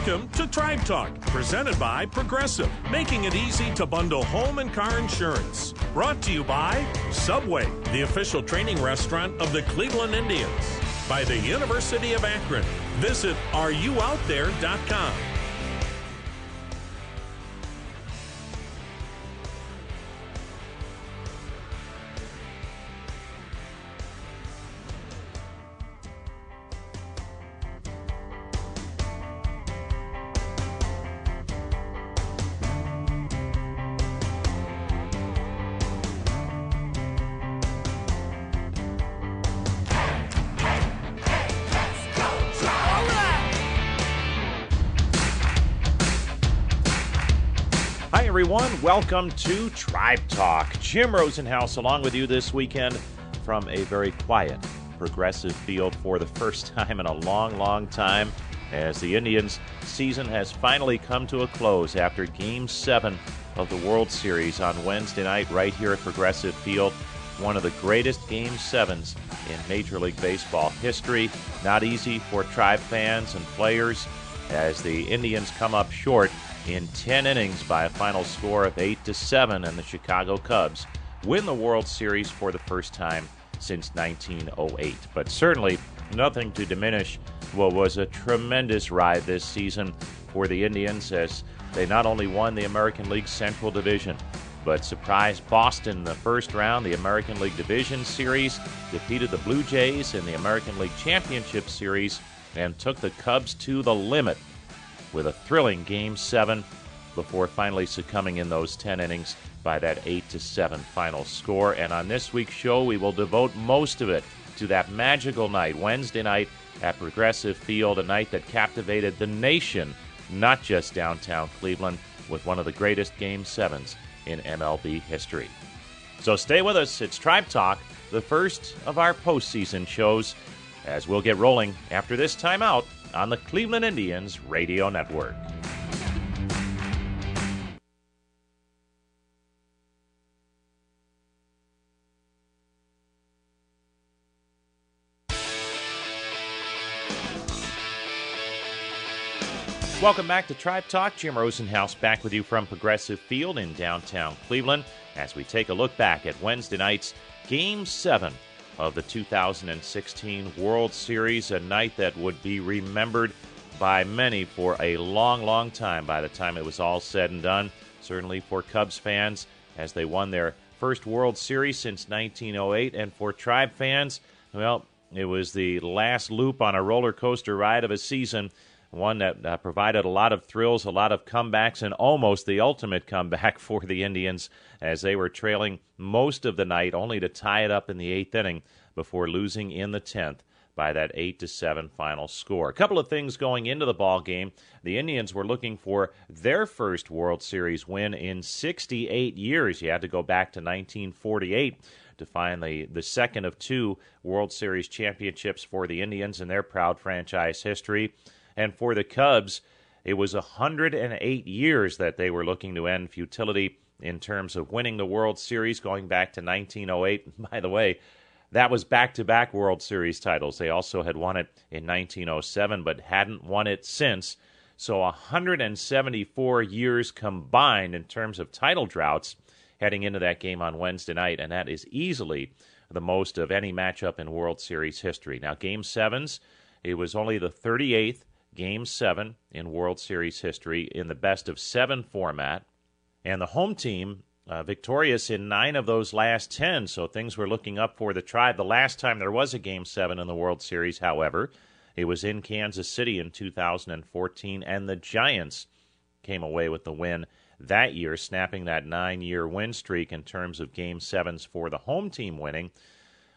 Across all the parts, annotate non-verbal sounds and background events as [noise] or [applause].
Welcome to Tribe Talk, presented by Progressive, making it easy to bundle home and car insurance. Brought to you by Subway, the official training restaurant of the Cleveland Indians, by the University of Akron. Visit areyououtthere.com. Welcome to Tribe Talk. Jim Rosenhaus along with you this weekend from a very quiet progressive field for the first [laughs] time in a long, long time as the Indians' season has finally come to a close after Game 7 of the World Series on Wednesday night right here at Progressive Field. One of the greatest Game 7s in Major League Baseball history. Not easy for Tribe fans and players as the Indians come up short in 10 innings by a final score of 8 to 7 and the Chicago Cubs win the World Series for the first time since 1908. But certainly nothing to diminish what was a tremendous ride this season for the Indians as they not only won the American League Central Division but surprised Boston in the first round, the American League Division Series, defeated the Blue Jays in the American League Championship Series, and took the Cubs to the limit with a thrilling Game 7 before finally succumbing in those 10 innings by that 8 to 7 final score. And on this week's show, we will devote most of it to that magical night, Wednesday night at Progressive Field, a night that captivated the nation, not just downtown Cleveland, with one of the greatest Game 7s in MLB history. So stay with us. It's Tribe Talk, the first of our postseason shows, as we'll get rolling after this timeout on the Cleveland Indians Radio Network. Welcome back to Tribe Talk. Jim Rosenhaus back with you from Progressive Field in downtown Cleveland as we take a look back at Wednesday night's Game 7 of the 2016 World Series, a night that would be remembered by many for a long, long time by the time it was all said and done. Certainly for Cubs fans as they won their first World Series since 1908, and for Tribe fans, well, it was the last loop on a roller coaster ride of a season one that uh, provided a lot of thrills, a lot of comebacks, and almost the ultimate comeback [laughs] for the Indians as they were trailing most of the night, only to tie it up in the eighth inning before losing in the tenth by that eight to seven final score. A couple of things going into the ball game: the Indians were looking for their first World Series win in 68 years. You had to go back to 1948 to find the, the second of two World Series championships for the Indians in their proud franchise history. And for the Cubs, it was 108 years that they were looking to end futility in terms of winning the World Series going back to 1908. [laughs] By the way, that was back to back World Series titles. They also had won it in 1907, but hadn't won it since. So 174 years combined in terms of title droughts heading into that game on Wednesday night, and that is easily the most of any matchup in World Series history. Now, Game 7s, it was only the 38th Game 7 in World Series history in the best of seven format. And the home team uh, victorious in nine of those last 10, so things were looking up for the tribe. The last time there was a Game 7 in the World Series, however, it was in Kansas City in 2014, and the Giants came away with the win that year, snapping that nine year win streak in terms of Game 7s for the home team winning.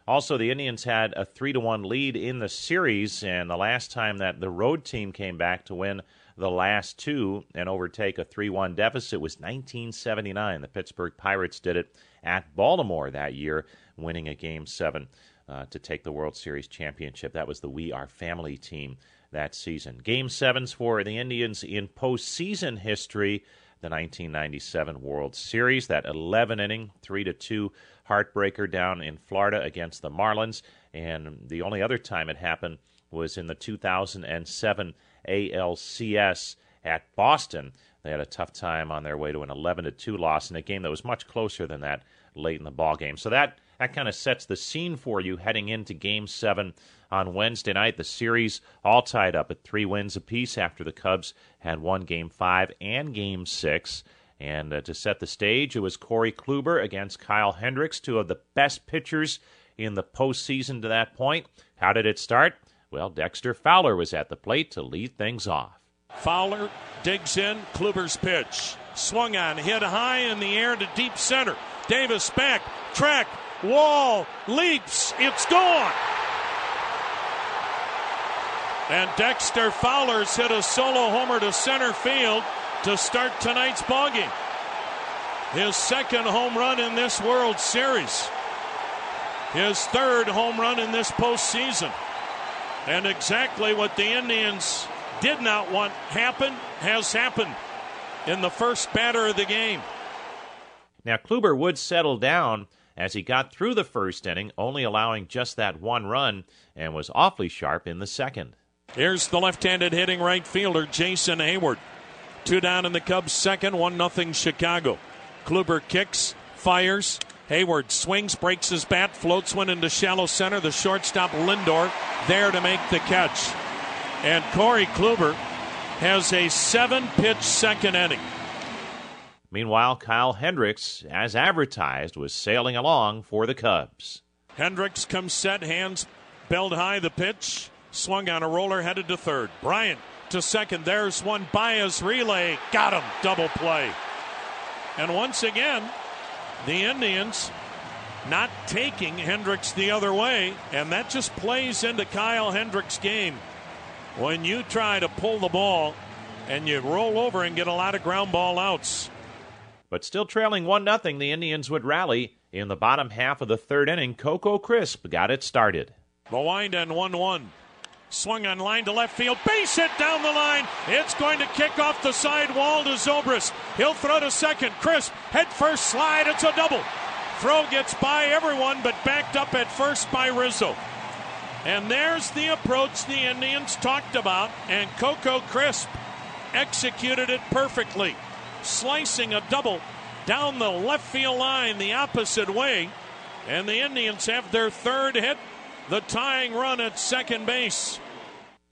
Also, the Indians had a 3 to 1 lead in the series, and the last time that the road team came back to win the last two and overtake a 3 1 deficit was 1979. The Pittsburgh Pirates did it at Baltimore that year, winning a Game 7 uh, to take the World Series championship. That was the We Are Family team that season. Game 7s for the Indians in postseason history. The 1997 World Series, that 11 inning, 3 to 2 heartbreaker down in Florida against the Marlins. And the only other time it happened was in the 2007 ALCS at Boston. They had a tough time on their way to an 11 to 2 loss in a game that was much closer than that late in the ball game. So that that kind of sets the scene for you heading into Game Seven on Wednesday night. The series all tied up at three wins apiece after the Cubs had won Game Five and Game Six. And uh, to set the stage, it was Corey Kluber against Kyle Hendricks, two of the best pitchers in the postseason to that point. How did it start? Well, Dexter Fowler was at the plate to lead things off. Fowler digs in, Kluber's pitch. Swung on, hit high in the air to deep center. Davis back, track, wall, leaps, it's gone. And Dexter Fowler's hit a solo homer to center field to start tonight's ballgame. His second home run in this World Series. His third home run in this postseason. And exactly what the Indians did not want happen has happened in the first batter of the game. Now, Kluber would settle down as he got through the first inning, only allowing just that one run, and was awfully sharp in the second. Here's the left handed hitting right fielder, Jason Heyward. Two down in the Cubs' second, 1 nothing Chicago. Kluber kicks, fires. Heyward swings, breaks his bat, floats one into shallow center. The shortstop, Lindor, there to make the catch. And Corey Kluber has a seven pitch second inning. Meanwhile, Kyle Hendricks, as advertised, was sailing along for the Cubs. Hendricks comes set, hands belled high the pitch, swung on a roller, headed to third. Bryant to second. There's one Baez relay. Got him. Double play. And once again, the Indians not taking Hendricks the other way, and that just plays into Kyle Hendricks' game. When you try to pull the ball and you roll over and get a lot of ground ball outs. But still trailing 1 0, the Indians would rally. In the bottom half of the third inning, Coco Crisp got it started. The wind and 1 1. Swung on line to left field. Base hit down the line. It's going to kick off the side wall to Zobrist. He'll throw to second. Crisp, head first slide. It's a double. Throw gets by everyone, but backed up at first by Rizzo. And there's the approach the Indians talked about, and Coco Crisp executed it perfectly slicing a double down the left field line the opposite way. And the Indians have their third hit, the tying run at second base.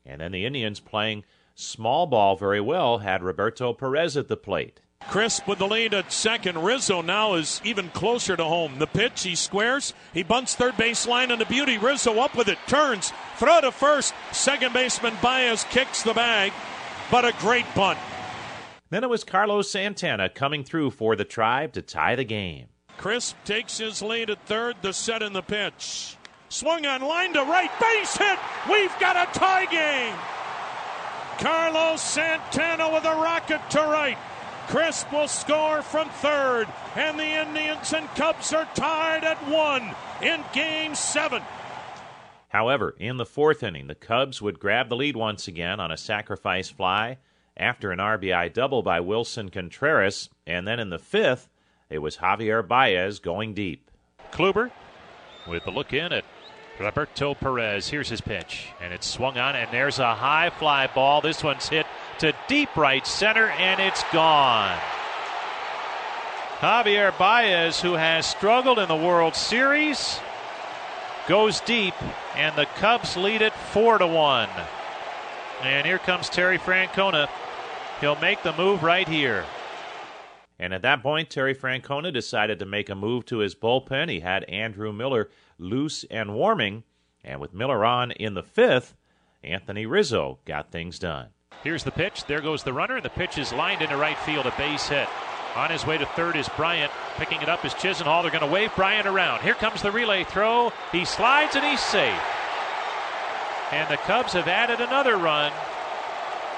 And then the Indians playing small ball very well had Roberto Perez at the plate. Crisp with the lead at second. Rizzo now is even closer to home. The pitch, he squares. He bunts third base line and the beauty. Rizzo up with it, turns, throw to first. Second baseman Baez kicks the bag, but a great bunt. Then it was Carlos Santana coming through for the Tribe to tie the game. Crisp takes his lead at third, the set in the pitch. Swung on line to right, base hit. We've got a tie game. Carlos Santana with a rocket to right. Crisp will score from third, and the Indians and Cubs are tied at one in game seven. However, in the fourth inning, the Cubs would grab the lead once again on a sacrifice fly after an RBI double by Willson Contreras. And then in the fifth, it was Javier Baez going deep. Kluber with the look in at Roberto Perez. Here's his pitch, and it's swung on, and there's a high fly ball. This one's hit to deep right center, and it's gone. Javier Baez, who has struggled in the World Series, goes deep, and the Cubs lead it four to one. And here comes Terry Francona He'll make the move right here. And at that point, Terry Francona decided to make a move to his bullpen. He had Andrew Miller loose and warming. And with Miller on in the fifth, Anthony Rizzo got things done. Here's the pitch. There goes the runner. The pitch is lined into right field, a base hit. On his way to third is Bryant. Picking it up is Chisenhall. They're going to wave Bryant around. Here comes the relay throw. He slides and he's safe. And the Cubs have added another run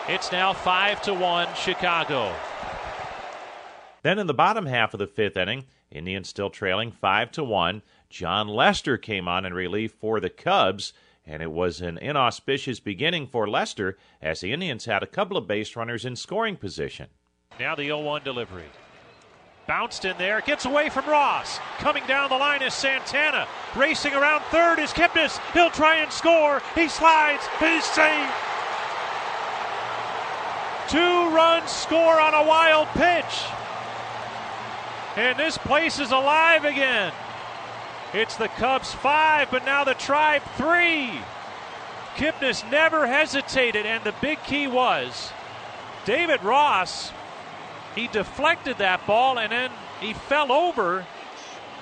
it's now 5 to 1 Chicago. Then in the bottom half of the fifth inning, Indians still trailing 5 to 1. Jon Lester came on in relief for the Cubs, and it was an inauspicious beginning for Lester as the Indians had a couple of base runners in scoring position. Now the 0 1 delivery. Bounced in there, gets away from Ross. Coming down the line is Santana. Racing around third is Kipnis. He'll try and score. He slides. He's safe. Two runs score on a wild pitch. And this place is alive again. It's the Cubs five, but now the Tribe three. Kipnis never hesitated, and the big key was David Ross. He deflected that ball and then he fell over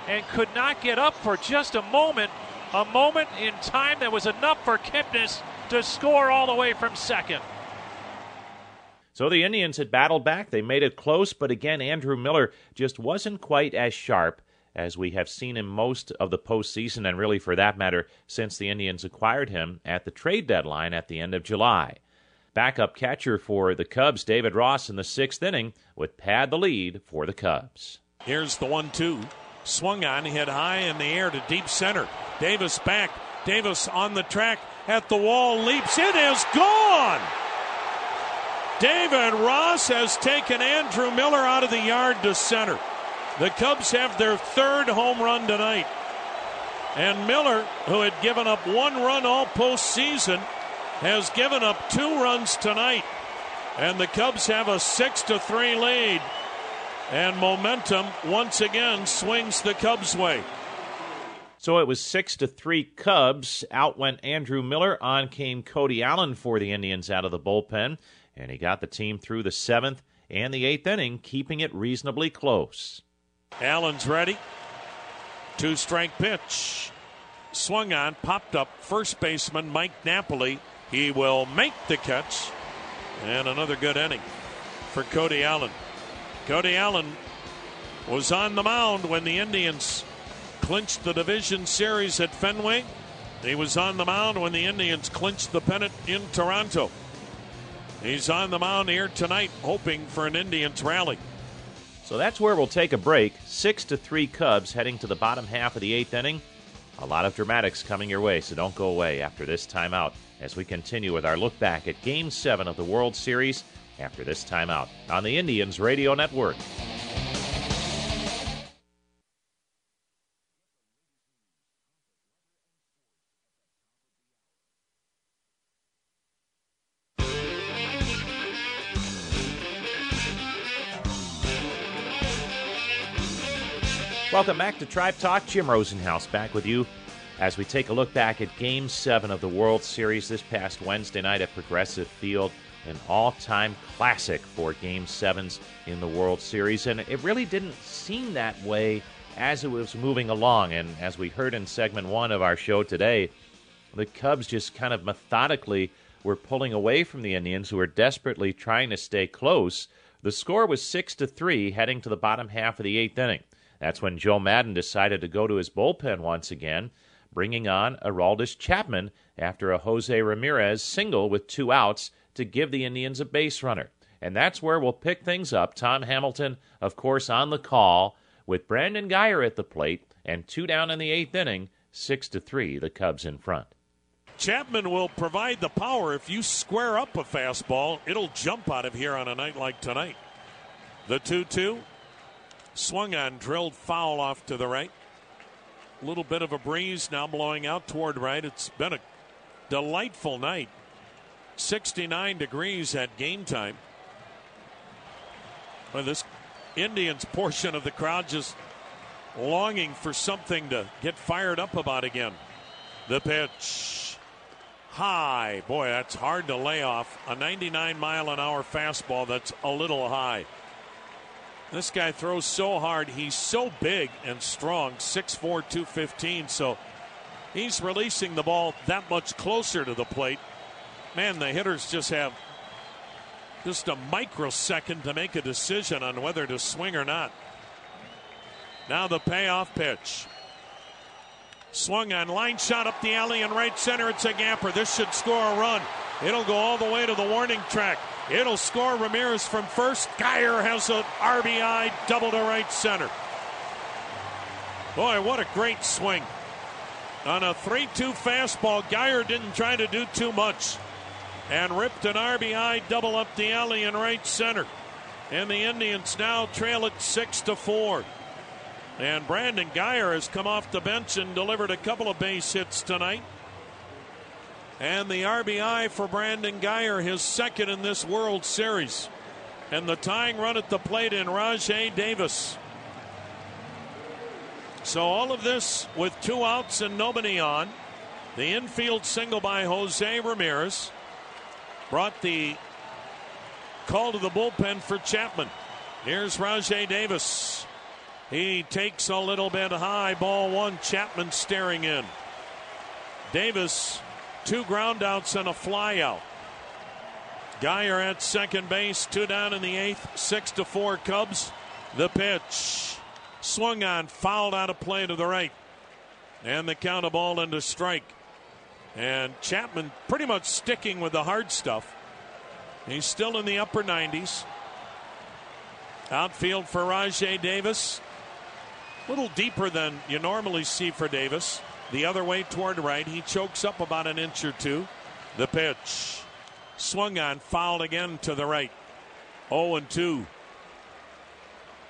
and could not get up for just a moment. A moment in time that was enough for Kipnis to score all the way from second. So the Indians had battled back. They made it close, but again, Andrew Miller just wasn't quite as sharp as we have seen him most of the postseason, and really for that matter, since the Indians acquired him at the trade deadline at the end of July. Backup catcher for the Cubs, David Ross, in the sixth inning would pad the lead for the Cubs. Here's the one two. Swung on, hit high in the air to deep center. Davis back. Davis on the track at the wall, leaps. It is gone! David Ross has taken Andrew Miller out of the yard to center. The Cubs have their third home run tonight. And Miller, who had given up one run all postseason, has given up two runs tonight. And the Cubs have a 6 to 3 lead. And momentum once again swings the Cubs' way. So it was six to three Cubs. Out went Andrew Miller. On came Cody Allen for the Indians out of the bullpen, and he got the team through the seventh and the eighth inning, keeping it reasonably close. Allen's ready. Two strike pitch. Swung on, popped up. First baseman Mike Napoli. He will make the catch. And another good inning for Cody Allen. Cody Allen was on the mound when the Indians clinched the division series at Fenway. He was on the mound when the Indians clinched the pennant in Toronto. He's on the mound here tonight, hoping for an Indians rally. So that's where we'll take a break. Six to three Cubs heading to the bottom half of the eighth inning. A lot of dramatics coming your way, so don't go away after this timeout as we continue with our look back at Game 7 of the World Series after this timeout on the Indians Radio Network. Welcome back to Tribe Talk. Jim Rosenhaus back with you as we take a look back at Game 7 of the World Series this past Wednesday night at Progressive Field. An all time classic for Game 7s in the World Series. And it really didn't seem that way as it was moving along. And as we heard in segment one of our show today, the Cubs just kind of methodically were pulling away from the Indians, who were desperately trying to stay close. The score was 6 to 3 heading to the bottom half of the eighth inning. That's when Joe Maddon decided to go to his bullpen once again, bringing on Aroldis Chapman after a Jose Ramirez single with two outs to give the Indians a base runner. And that's where we'll pick things up. Tom Hamilton, of course, on the call with Brandon Guyer at the plate and two down in the eighth inning, six to three, the Cubs in front. Chapman will provide the power. If you square up a fastball, it'll jump out of here on a night like tonight. The 2 2 Swung on, drilled foul off to the right. A little bit of a breeze now blowing out toward right. It's been a delightful night. 69 degrees at game time. Well, this Indians portion of the crowd just longing for something to get fired up about again. The pitch. High. Boy, that's hard to lay off. A 99 mile an hour fastball that's a little high. This guy throws so hard. He's so big and strong, 6'4, 215. So he's releasing the ball that much closer to the plate. Man, the hitters just have just a microsecond to make a decision on whether to swing or not. Now the payoff pitch. Swung on, line shot up the alley in right center. It's a gapper. This should score a run. It'll go all the way to the warning track. It'll score Ramirez from first. Guyer has an RBI double to right center. Boy, what a great swing. On a 3 2 fastball, Guyer didn't try to do too much and ripped an RBI double up the alley in right center. And the Indians now trail it 6 to 4. And Brandon Guyer has come off the bench and delivered a couple of base hits tonight. And the RBI for Brandon Guyer, his second in this World Series. And the tying run at the plate in Rajai Davis. So all of this with two outs and nobody on. The infield single by Jose Ramirez brought the call to the bullpen for Chapman. Here's Rajai Davis. He takes a little bit high. Ball one. Chapman staring in. Davis, two groundouts and a flyout. Guyer at second base, two down in the eighth, six to four Cubs. The pitch. Swung on, fouled out of play to the right. And the count of ball into strike. And Chapman pretty much sticking with the hard stuff. He's still in the upper 90s. Outfield for Rajai Davis. A little deeper than you normally see for Davis. The other way toward right. He chokes up about an inch or two. The pitch. Swung on, fouled again to the right. 0 and 2.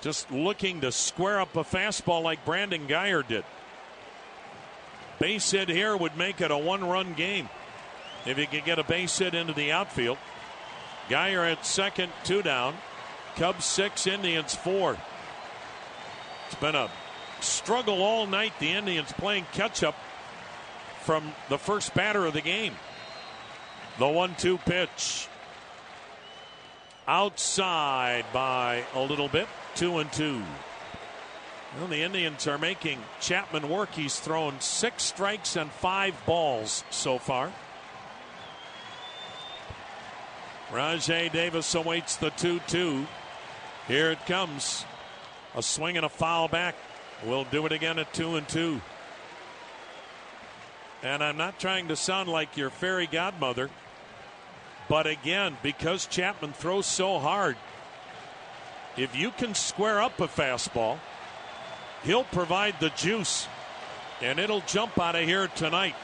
Just looking to square up a fastball like Brandon Guyer did. Base hit here would make it a one run game if he could get a base hit into the outfield. Guyer at second, two down. Cubs six, Indians four. It's been a struggle all night. The Indians playing catch up from the first batter of the game. The one two pitch. Outside by a little bit. Two and two. Well, the Indians are making Chapman work. He's thrown six strikes and five balls so far. Rajai Davis awaits the 2 2. Here it comes. A swing and a foul back. We'll do it again at 2 and 2. And I'm not trying to sound like your fairy godmother, but again, because Chapman throws so hard, if you can square up a fastball, he'll provide the juice, and it'll jump out of here tonight.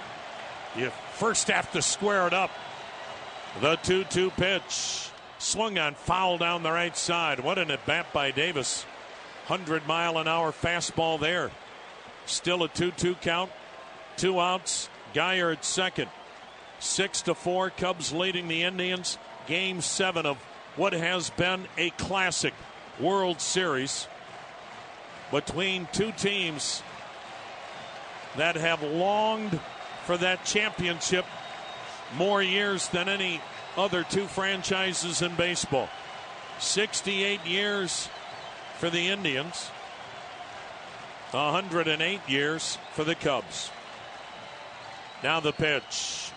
You first have to square it up. The 2 2 pitch. Swung on, foul down the right side. What an at bat by Davis. 100 mile an hour fastball there. Still a 2 2 count. Two outs. Guyer at second. Six to four. Cubs leading the Indians. Game seven of what has been a classic World Series between two teams that have longed for that championship more years than any other two franchises in baseball. 68 years for the Indians, 108 years for the Cubs. Now the pitch.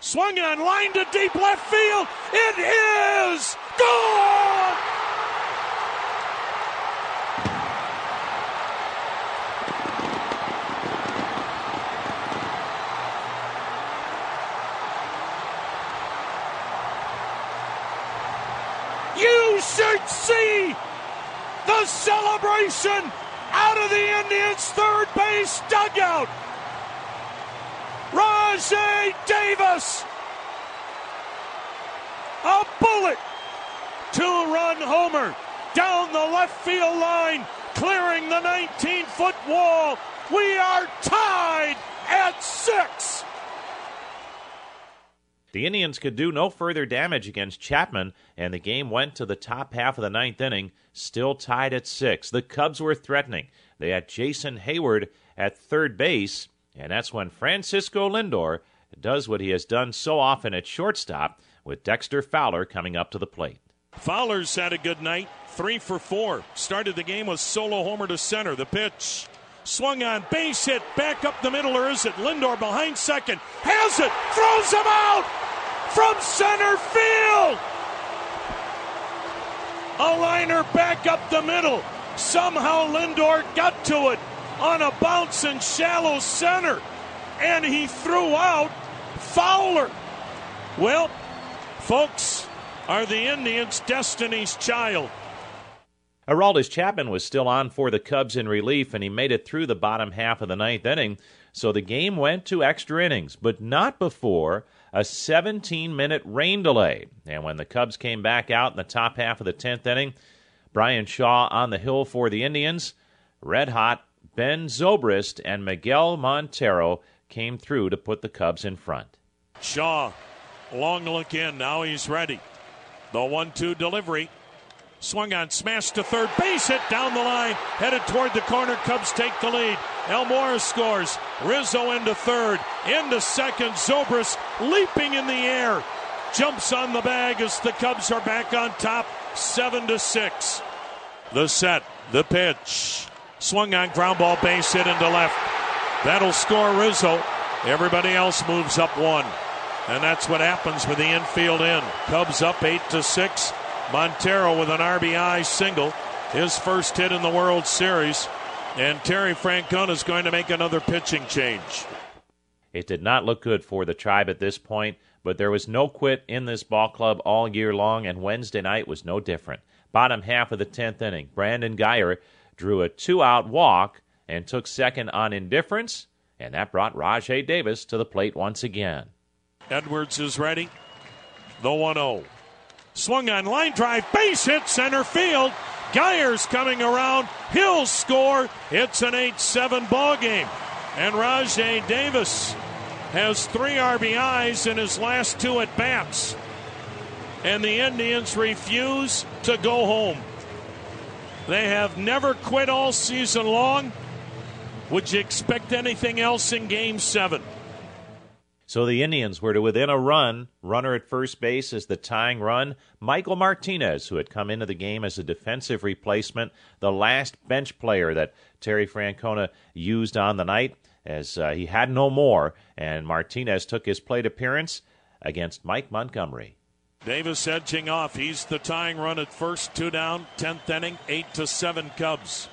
Swung on, line to deep left field. It is gone! You should see the celebration out of the Indians' third base dugout. Rajai Davis. A bullet. Two run homer down the left field line, clearing the 19 foot wall. We are tied at six. The Indians could do no further damage against Chapman, and the game went to the top half of the ninth inning, still tied at six. The Cubs were threatening. They had Jason Heyward at third base, and that's when Francisco Lindor does what he has done so often at shortstop, with Dexter Fowler coming up to the plate. Fowler's had a good night, three for four. Started the game with solo homer to center. The pitch. Swung on, base hit, back up the middle, or is it Lindor behind second? Has it, throws him out from center field. A liner back up the middle. Somehow Lindor got to it on a bounce in shallow center, and he threw out Fowler. Well, folks, are the Indians Destiny's child? Aroldis Chapman was still on for the Cubs in relief, and he made it through the bottom half of the ninth inning. So the game went to extra innings, but not before a 17 minute rain delay. And when the Cubs came back out in the top half of the 10th inning, Bryan Shaw on the hill for the Indians, red hot Ben Zobrist and Miguel Montero came through to put the Cubs in front. Shaw, long look in. Now he's ready. The one-two delivery. Swung on, smashed to third base, hit down the line, headed toward the corner. Cubs take the lead. Almora scores. Rizzo into third, into second. Zobrist leaping in the air, jumps on the bag as the Cubs are back on top, seven to six. The set, the pitch, swung on ground ball, base hit into left. That'll score Rizzo. Everybody else moves up one, and that's what happens with the infield in. Cubs up eight to six. Montero with an RBI single, his first hit in the World Series. And Terry Francona is going to make another pitching change. It did not look good for the tribe at this point, but there was no quit in this ball club all year long, and Wednesday night was no different. Bottom half of the 10th inning, Brandon Guyer drew a two out walk and took second on indifference, and that brought Rajai Davis to the plate once again. Edwards is ready. The 1 0. Swung on line drive, base hit center field. Guyer's coming around. He'll score. It's an 8 7 ball game. And Rajai Davis has three RBIs in his last two at bats. And the Indians refuse to go home. They have never quit all season long. Would you expect anything else in game seven? So the Indians were to within a run, runner at first base is the tying run. Michael Martinez, who had come into the game as a defensive replacement, the last bench player that Terry Francona used on the night, as uh, he had no more, and Martinez took his plate appearance against Mike Montgomery. Davis edging off. He's the tying run at first, two down, tenth inning, eight to seven Cubs.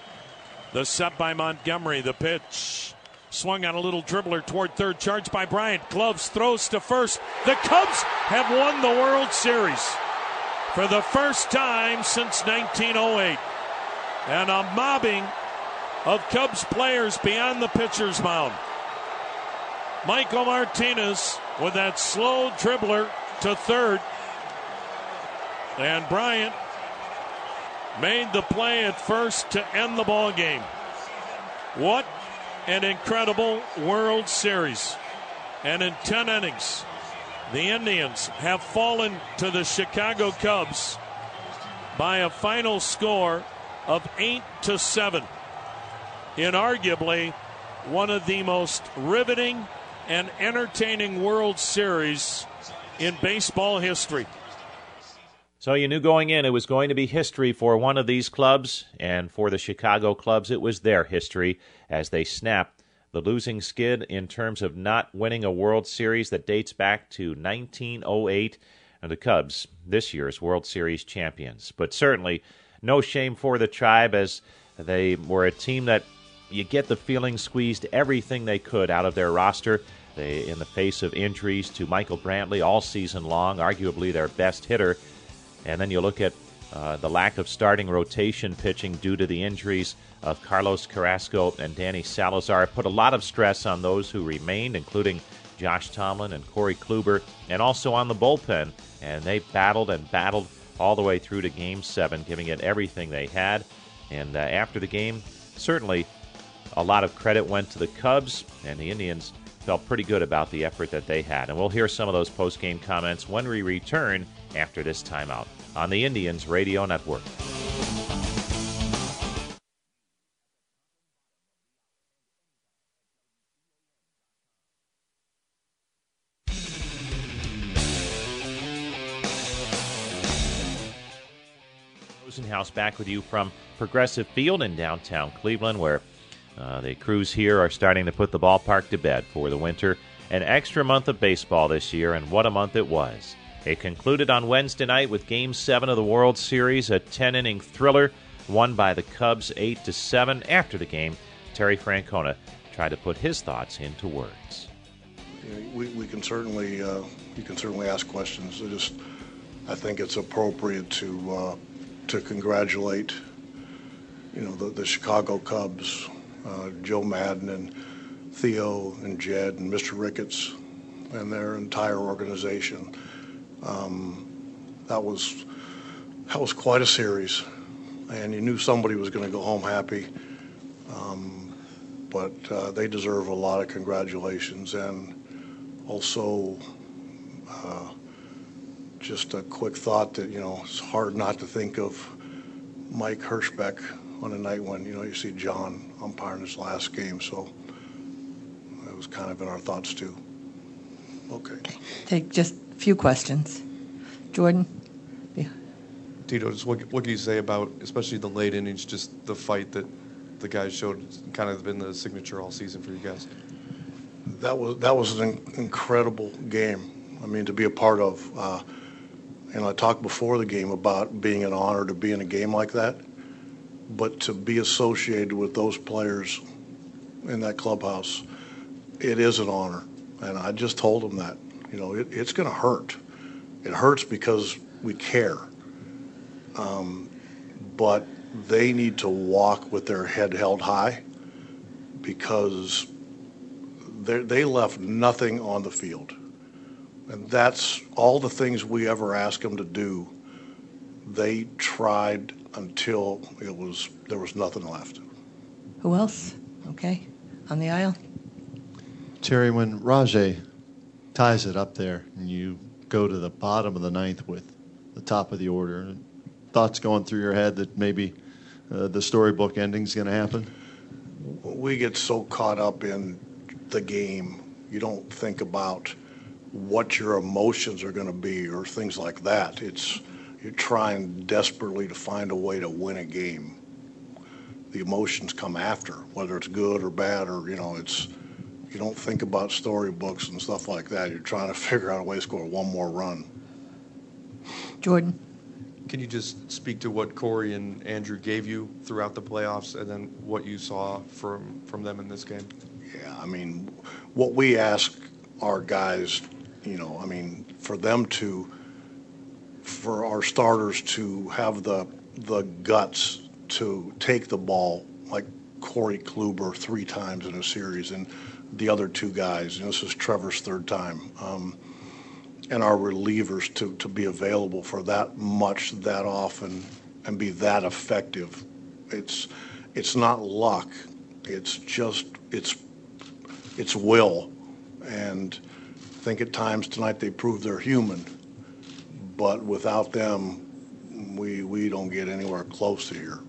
The set by Montgomery, the pitch. Swung on a little dribbler toward third, charged by Bryant. Gloves throws to first. The Cubs have won the World Series for the first time since 1908. And a mobbing of Cubs players beyond the pitcher's mound. Michael Martinez with that slow dribbler to third. And Bryant made the play at first to end the ball game. What an incredible World Series. And in 10 innings, the Indians have fallen to the Chicago Cubs by a final score of 8 to 7 in arguably one of the most riveting and entertaining World Series in baseball history. So you knew going in it was going to be history for one of these clubs, and for the Chicago clubs, it was their history as they snapped the losing skid in terms of not winning a World Series that dates back to 1908. And the Cubs, this year's World Series champions. But certainly no shame for the tribe as they were a team that you get the feeling squeezed everything they could out of their roster. They, in the face of injuries to Michael Brantley all season long, arguably their best hitter and then you look at uh, the lack of starting rotation pitching due to the injuries of Carlos Carrasco and Danny Salazar put a lot of stress on those who remained, including Josh Tomlin and Corey Kluber, and also on the bullpen. And they battled and battled all the way through to Game 7, giving it everything they had. And uh, after the game, certainly a lot of credit went to the Cubs, and the Indians felt pretty good about the effort that they had. And we'll hear some of those post game comments when we return after this timeout on the Indians Radio Network. Rosenhaus back with you from Progressive Field in downtown Cleveland, where uh, the crews here are starting to put the ballpark to bed for the winter. An extra month of baseball this year, and what a month it was. It concluded on Wednesday night with Game 7 of the World Series, a 10 inning thriller won by the Cubs 8 to 7. After the game, Terry Francona tried to put his thoughts into words. we, we can certainly uh, you can certainly ask questions. I just I think it's appropriate to uh, to congratulate you know the, the Chicago Cubs, uh, Joe Maddon and Theo and Jed and Mr. Ricketts and their entire organization. Um, that was that was quite a series, and you knew somebody was going to go home happy. Um, but uh, they deserve a lot of congratulations, and also Uh, just a quick thought that, you know, it's hard not to think of Mike Hirschbeck on a night when, you know, you see John umpiring his last game. So that was kind of in our thoughts too. Okay. Take just few questions. Jordan? Yeah. Tito, just what, what can you say about, especially the late innings, just the fight that the guys showed, kind of been the signature all season for you guys? That was that was an incredible game. I mean, to be a part of. Uh, and I talked before the game about being an honor to be in a game like that, but to be associated with those players in that clubhouse, it is an honor. And I just told them that, you know, it, it's going to hurt. It hurts because we care. Um, but they need to walk with their head held high because they left nothing on the field. And that's all the things we ever asked them to do. They tried until it was there was nothing left. Who else? Okay, on the aisle. Terry, when Rajai ties it up there, and you go to the bottom of the ninth with the top of the order, thoughts going through your head that maybe uh, the storybook ending is going to happen? We get so caught up in the game, you don't think about what your emotions are going to be or things like that. It's you're trying desperately to find a way to win a game. The emotions come after, whether it's good or bad, or you know, it's you don't think about storybooks and stuff like that. You're trying to [laughs] figure out a way to score one more run. Jordan. Can you just speak to what Corey and Andrew gave you throughout the playoffs, and then what you saw from from them in this game? Yeah, I mean, what we ask our guys you know, I mean, for them to, for our starters to have the the guts to take the ball like Corey Kluber three times in a series, and the other two guys. And this is Trevor's third time. Um, and our relievers to, to be available for that much, that often, and be that effective. It's it's not luck. It's just it's it's will, and I think at times tonight they prove they're human, but without them, we, we don't get anywhere close to here.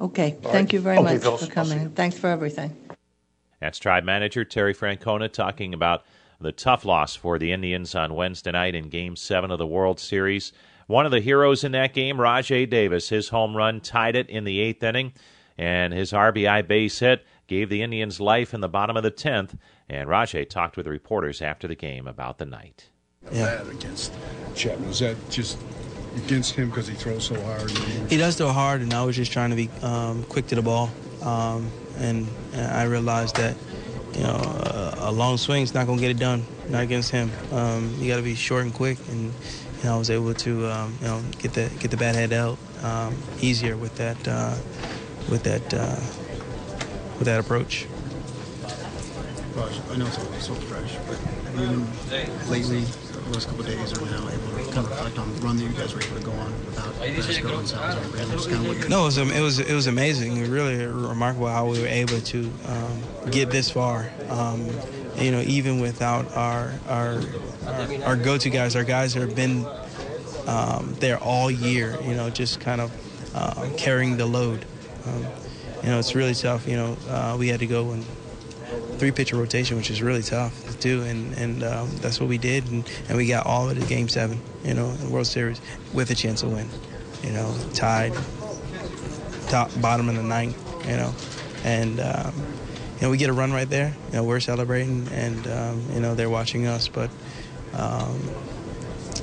Okay, All thank right. you very okay, much Phyllis, for coming. Thanks for everything. That's Tribe Manager Terry Francona talking about the tough loss for the Indians on Wednesday night in Game 7 of the World Series. One of the heroes in that game, Rajai Davis, his home run tied it in the eighth inning, and his RBI base hit gave the Indians life in the bottom of the 10th and Rajai talked with reporters after the game about the night. Yeah. against Chapman. Is that just against him because he throws so hard? He does throw hard, and I was just trying to be um, quick to the ball. Um, and, and, I realized that, you know, a, a long swing's not going to get it done, not against him. Um, you got to be short and quick, and you know, I was able to, um, you know, get the get the bat head out um, easier with that uh, with that uh, with that approach. Raj, I know it's all so fresh, but have lately, the last couple days, or now able to kind of reflect on the run that you guys were able to go on without Salazar? Kind of no, it was, it was it was amazing. Really remarkable how we were able to um, get this far. Um, you know, even without our our our, our go-to guys, our guys that have been um, there all year. You know, just kind of uh, carrying the load. Um, you know, it's really tough. You know, uh, we had to go and three pitcher rotation, which is really tough to do, and and um, that's what we did, and, and we got all of it Game Seven, you know, in the World Series with a chance to win, you know, tied, top bottom of the ninth, you know, and um, you know we get a run right there, you know, we're celebrating, and um, you know they're watching us, but um,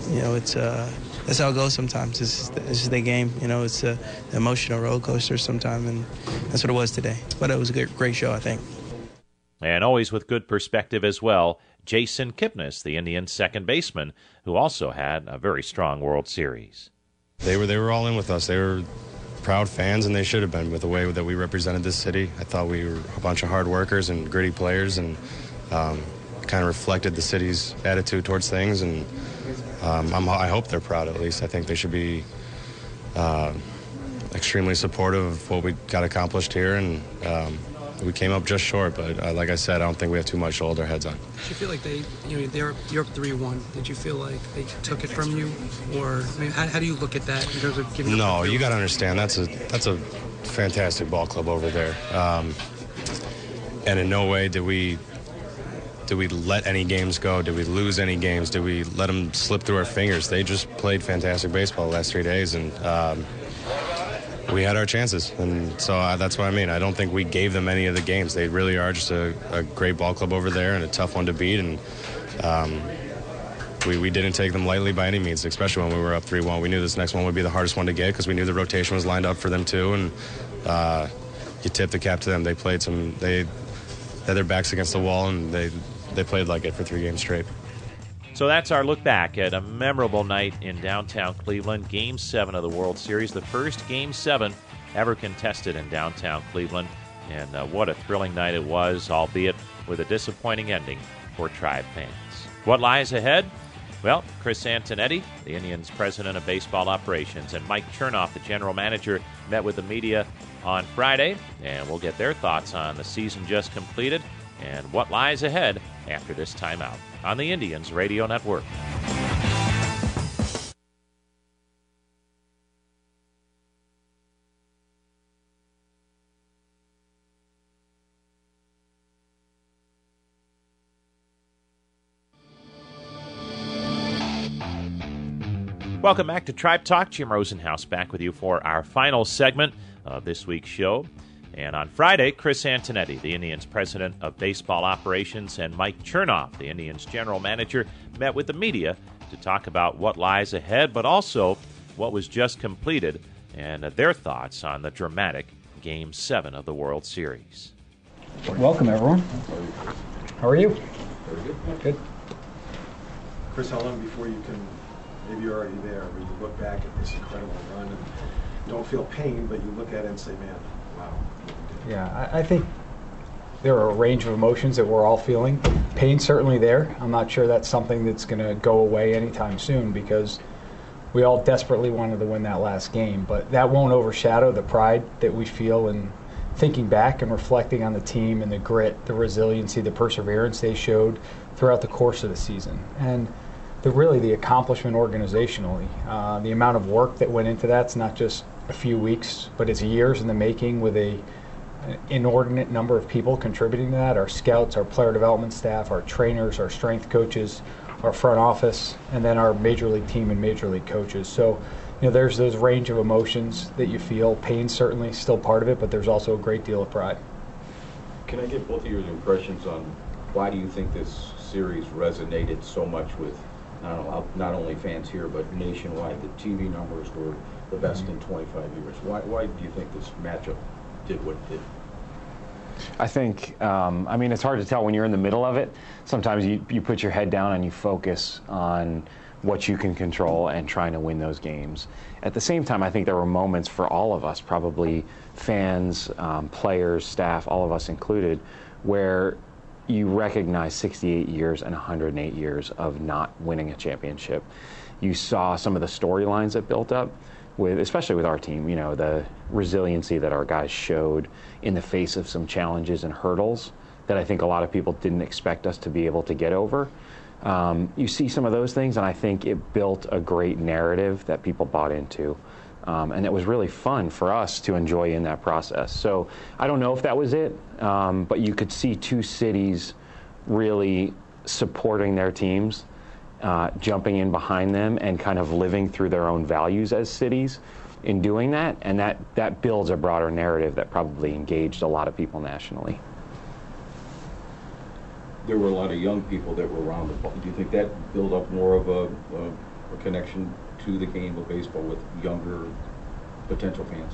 you know it's. Uh, that's how it goes sometimes. This is, the game. You know, it's a emotional roller coaster sometimes, and that's what it was today. But it was a great show, I think. And always with good perspective as well, Jason Kipnis, the Indians' second baseman, who also had a very strong World Series. They were they were all in with us. They were proud fans, and they should have been with the way that we represented this city. I thought we were a bunch of hard workers and gritty players, and um, kind of reflected the city's attitude towards things. And um, i hope they're proud at least. I think they should be uh, extremely supportive of what we got accomplished here, and um, we came up just short, but uh, like I said, I don't think we have too much to hold our heads on. Did you feel like they, you know, they're you're up three one? Did you feel like they took it from you, or I mean, how, how do you look at that in terms of giving? No, you got to understand that's a that's a fantastic ball club over there, um, and in no way did we did we let any games go? Did we lose any games? Did we let them slip through our fingers? They just played fantastic baseball the last three days, and um, we had our chances. And so uh, that's what I mean. I don't think we gave them any of the games. They really are just a, a great ball club over there and a tough one to beat. And um, we, we didn't take them lightly by any means, especially when we were up 3 1. We knew this next one would be the hardest one to get because we knew the rotation was lined up for them too. And uh, you tip the cap to them. They played some, they had their backs against the wall and they they played like it for three games straight. So that's our look back at a memorable night in downtown Cleveland, Game 7 of the World Series, the first Game 7 ever contested in downtown Cleveland. And uh, what a thrilling night it was, albeit with a disappointing ending for Tribe fans. What lies ahead? Well, Chris Antonetti, the Indians' president of baseball operations, and Mike Chernoff, the general manager, met with the media on Friday, and we'll get their thoughts on the season just completed and what lies ahead after this timeout on the Indians Radio Network. Welcome back to Tribe Talk. Jim Rosenhaus back with you for our final segment of this week's show. And on Friday, Chris Antonetti, the Indians president of baseball operations, and Mike Chernoff, the Indians general manager, met with the media to talk about what lies ahead, but also what was just completed and their thoughts on the dramatic Game 7 of the World Series. Welcome, everyone. How are you? Very good. Good. Chris, how long before you can, maybe you're already there, where you look back at this incredible run and don't feel pain, but you look at it and say, man, wow, yeah, I, I think there are a range of emotions that we're all feeling. Pain certainly there. I'm not sure that's something that's going to go away anytime soon because we all desperately wanted to win that last game. But that won't overshadow the pride that we feel in thinking back and reflecting on the team and the grit, the resiliency, the perseverance they showed throughout the course of the season. And the really the accomplishment organizationally, uh, the amount of work that went into that's not just a few weeks, but it's years in the making with a inordinate number of people contributing to that our scouts, our player development staff, our trainers, our strength coaches, our front office, and then our major league team and major league coaches. So, you know, there's those range of emotions that you feel. Pain certainly still part of it, but there's also a great deal of pride. Can I get both of your impressions on why do you think this series resonated so much with not, not only fans here but nationwide? The TV numbers were the best mm-hmm. in 25 years. Why, why do you think this matchup did what it did? I think, um, I mean, it's hard to tell when you're in the middle of it. Sometimes you, you put your head down and you focus on what you can control and trying to win those games. At the same time, I think there were moments for all of us, probably fans, um, players, staff, all of us included, where you recognize 68 years and 108 years of not winning a championship. You saw some of the storylines that built up with especially with our team, you know, the resiliency that our guys showed in the face of some challenges and hurdles that I think a lot of people didn't expect us to be able to get over. Um, you see some of those things, and I think it built a great narrative that people bought into. Um, and it was really fun for us to enjoy in that process. So I don't know if that was it, um, but you could see two cities really supporting their teams uh, jumping in behind them and kind of living through their own values as cities in doing that, and that, that builds a broader narrative that probably engaged a lot of people nationally. There were a lot of young people that were around the ball. Do you think that built up more of a, a, a connection to the game of baseball with younger potential fans?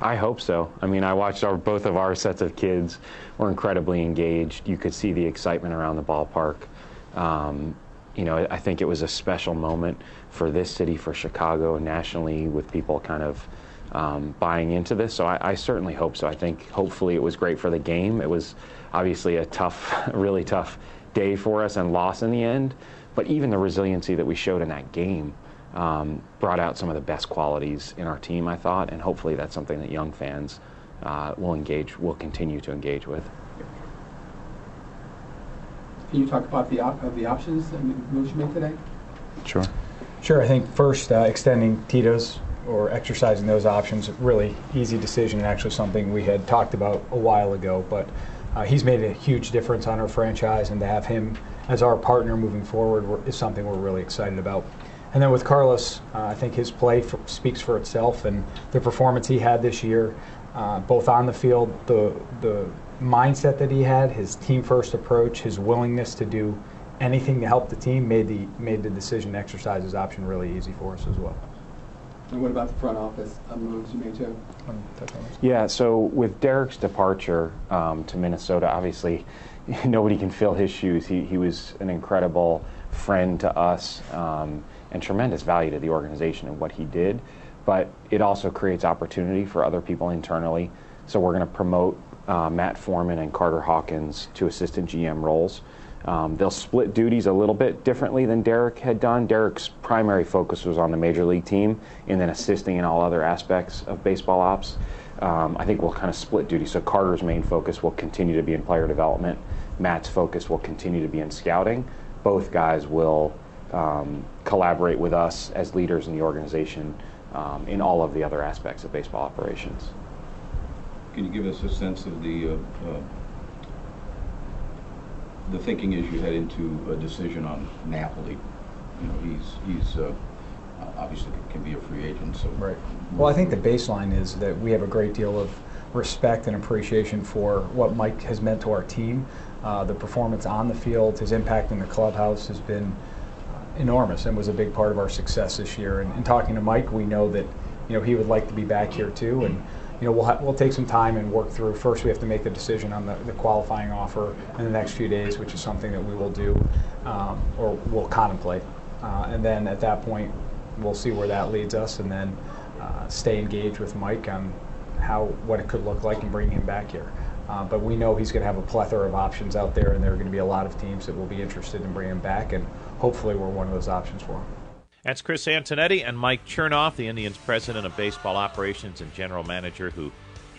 I hope so. I mean, I watched our, both of our sets of kids were incredibly engaged. You could see the excitement around the ballpark. Um, you know, I think it was a special moment for this city, for Chicago, nationally, with people kind of um, buying into this. So I, I, certainly hope so. I think hopefully it was great for the game. It was obviously a tough, [laughs] really tough day for us and loss in the end. But even the resiliency that we showed in that game um, brought out some of the best qualities in our team, I thought. And hopefully that's something that young fans uh, we'll engage, we'll continue to engage with. Can you talk about the op- of the options that moves you made today? Sure. Sure. I think first uh, extending Tito's or exercising those options really easy decision and actually something we had talked about a while ago. But uh, he's made a huge difference on our franchise, and to have him as our partner moving forward is something we're really excited about. And then with Carlos, uh, I think his play for, speaks for itself, and the performance he had this year, uh, both on the field, the the mindset that he had, his team first approach, his willingness to do anything to help the team, made the made the decision to exercise his option really easy for us as well. And what about the front office uh, moves you made too? Yeah, so with Derek's departure um, to Minnesota, obviously [laughs] nobody can fill his shoes. He, he was an incredible friend to us um, and tremendous value to the organization and what he did. But it also creates opportunity for other people internally. So we're going to promote uh, Matt Forman and Carter Hawkins to assistant GM roles. Um, they'll split duties a little bit differently than Derek had done. Derek's primary focus was on the major league team and then assisting in all other aspects of baseball ops. Um, I think we'll kind of split duties. So Carter's main focus will continue to be in player development. Matt's focus will continue to be in scouting. Both guys will um, collaborate with us as leaders in the organization um, in all of the other aspects of baseball operations. Can you give us a sense of the uh, uh, the thinking as you head into a decision on Napoli? You know, he's he's uh, obviously can be a free agent. So right. Well, I think the baseline is that we have a great deal of respect and appreciation for what Mike has meant to our team. Uh, the performance on the field, his impact in the clubhouse has been uh, enormous and was a big part of our success this year. And in talking to Mike, we know that you know he would like to be back here too. And you know, we'll, ha- we'll take some time and work through. First, we have to make the decision on the, the qualifying offer in the next few days, which is something that we will do um, or we'll contemplate. Uh, and then at that point, we'll see where that leads us, and then uh, stay engaged with Mike on how what it could look like and bringing him back here. Uh, but we know he's going to have a plethora of options out there, and there are going to be a lot of teams that will be interested in bringing him back, and hopefully, we're one of those options for him. That's Chris Antonetti and Mike Chernoff, the Indians president of baseball operations and general manager, who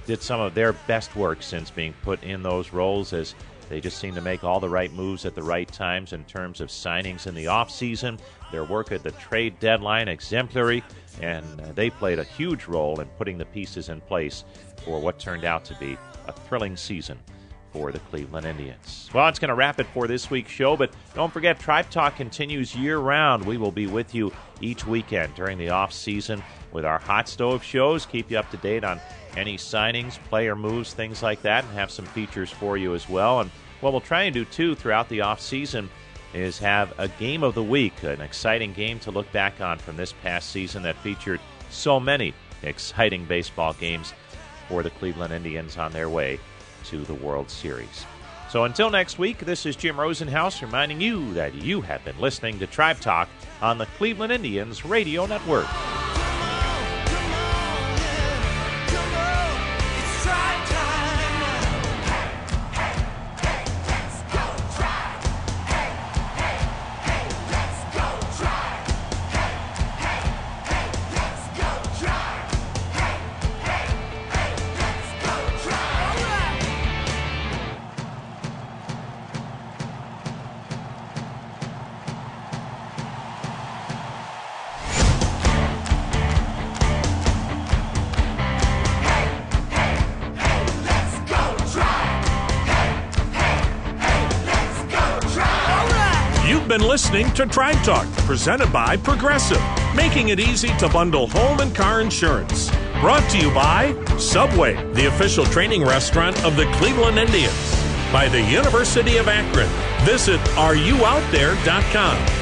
did some of their best work since being put in those roles as they just seem to make all the right moves at the right times in terms of signings in the offseason. Their work at the trade deadline exemplary, and uh, they played a huge role in putting the pieces in place for what turned out to be a thrilling season for the Cleveland Indians. Well, it's going to wrap it for this week's show, but don't forget, Tribe Talk continues year round. We will be with you each weekend during the off season with our hot stove shows, keep you up to date on any signings, player moves, things like that, and have some features for you as well. And what we'll try and do too throughout the off season is have a game of the week, an exciting game to look back on from this past season that featured so many exciting baseball games for the Cleveland Indians on their way to the World Series. So until next week, this is Jim Rosenhaus reminding you that you have been listening to Tribe Talk on the Cleveland Indians Radio Network. Listening to Tribe Talk, presented by Progressive, making it easy to bundle home and car insurance. Brought to you by Subway, the official training restaurant of the Cleveland Indians. By the University of Akron. Visit areyououtthere.com